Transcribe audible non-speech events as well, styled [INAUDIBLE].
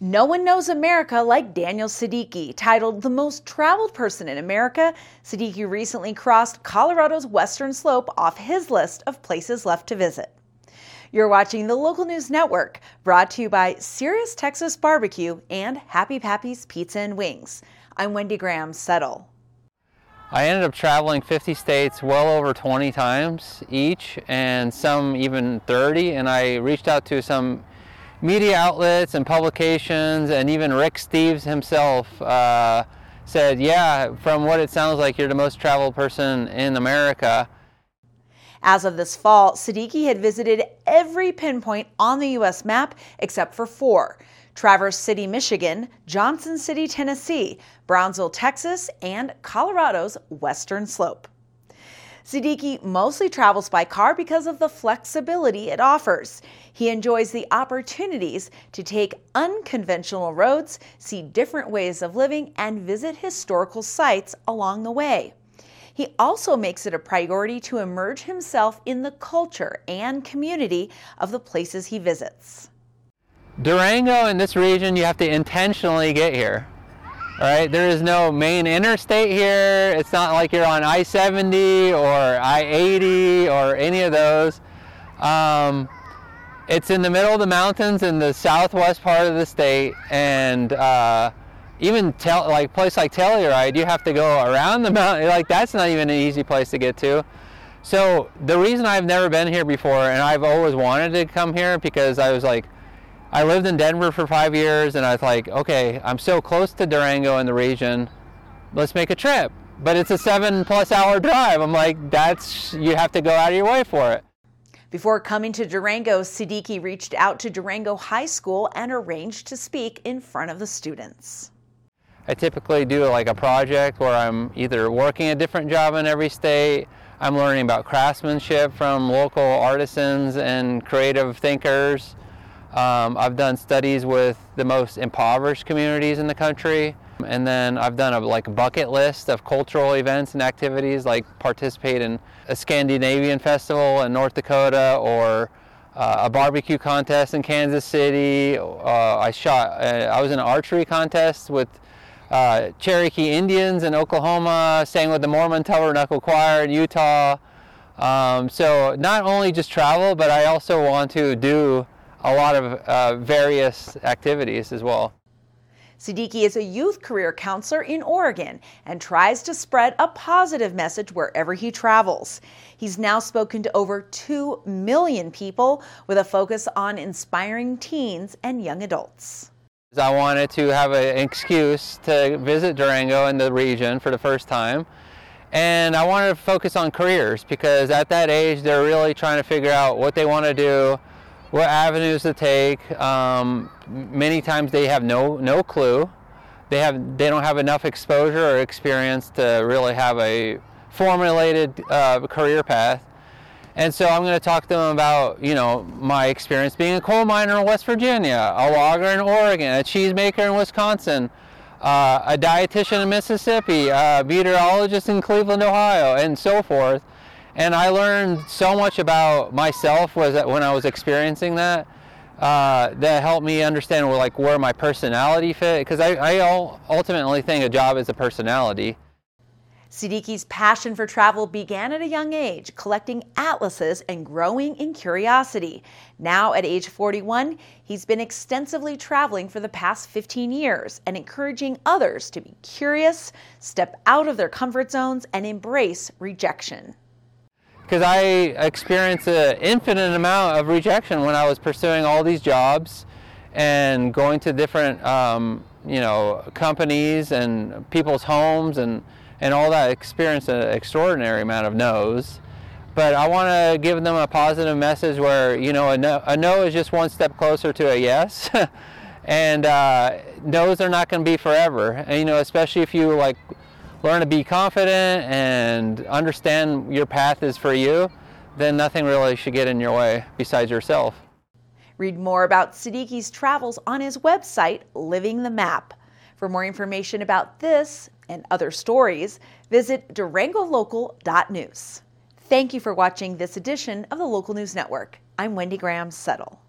No one knows America like Daniel Seddiqui. Titled the most traveled person in America, Seddiqui recently crossed Colorado's western slope off his list of places left to visit. You're watching the Local News Network, brought to you by Serious Texas Barbecue and Happy Pappy's Pizza and Wings. I'm Wendy Graham Settle. I ended up traveling 50 states well over 20 times each, and some even 30. And I reached out to some media outlets and publications, and even Rick Steves himself uh, said, Yeah, from what it sounds like, you're the most traveled person in America. As of this fall, Seddiqui had visited every pinpoint on the U.S. map except for four Traverse City, Michigan, Johnson City, Tennessee, Brownsville, Texas, and Colorado's Western Slope. Seddiqui mostly travels by car because of the flexibility it offers. He enjoys the opportunities to take unconventional roads, see different ways of living, and visit historical sites along the way. He also makes it a priority to immerse himself in the culture and community of the places he visits. Durango in this region, you have to intentionally get here. All right, there is no main interstate here. It's not like you're on I-70 or I-80 or any of those. Um, it's in the middle of the mountains in the southwest part of the state, and uh, even tel- like place like Telluride, you have to go around the mountain. Like that's not even an easy place to get to. So the reason I've never been here before, and I've always wanted to come here because I was like, I lived in Denver for five years, and I was like, okay, I'm so close to Durango in the region. Let's make a trip. But it's a seven plus hour drive. I'm like, that's, you have to go out of your way for it. Before coming to Durango, Seddiqui reached out to Durango High School and arranged to speak in front of the students. I typically do like a project where I'm either working a different job in every state, I'm learning about craftsmanship from local artisans and creative thinkers, um, I've done studies with the most impoverished communities in the country. And then I've done a like bucket list of cultural events and activities like participate in a Scandinavian festival in North Dakota or uh, a barbecue contest in Kansas City. Uh, I shot, uh, I was in an archery contest with uh, Cherokee Indians in Oklahoma, sang with the Mormon Tabernacle Choir in Utah. Um, so not only just travel, but I also want to do a lot of uh, various activities as well. Seddiqui is a youth career counselor in Oregon and tries to spread a positive message wherever he travels. He's now spoken to over 2 million people with a focus on inspiring teens and young adults. I wanted to have an excuse to visit Durango and the region for the first time. And I wanted to focus on careers because at that age, they're really trying to figure out what they want to do what avenues to take. Um, many times they have no no clue. They have they don't have enough exposure or experience to really have a formulated uh, career path. And so I'm going to talk to them about, you know, my experience being a coal miner in West Virginia, a logger in Oregon, a cheesemaker in Wisconsin, uh, a dietitian in Mississippi, a meteorologist in Cleveland, Ohio, and so forth and I learned so much about myself was that when I was experiencing that uh, that helped me understand where like where my personality fit because I, I ultimately think a job is a personality. Seddiqui's passion for travel began at a young age, collecting atlases and growing in curiosity. Now, at age 41, he's been extensively traveling for the past 15 years and encouraging others to be curious, step out of their comfort zones, and embrace rejection because I experienced an infinite amount of rejection when I was pursuing all these jobs and going to different, um, you know, companies and people's homes and, and all that. Experienced an extraordinary amount of no's. But I want to give them a positive message where, you know, a no, a no is just one step closer to a yes. [LAUGHS] and uh, no's are not going to be forever. And, you know, especially if you like learn to be confident and understand your path is for you, then nothing really should get in your way besides yourself. Read more about Seddiqui's travels on his website, Living the Map. For more information about this and other stories, visit durangolocal.news. Thank you for watching this edition of the Local News Network. I'm Wendy Graham Settle.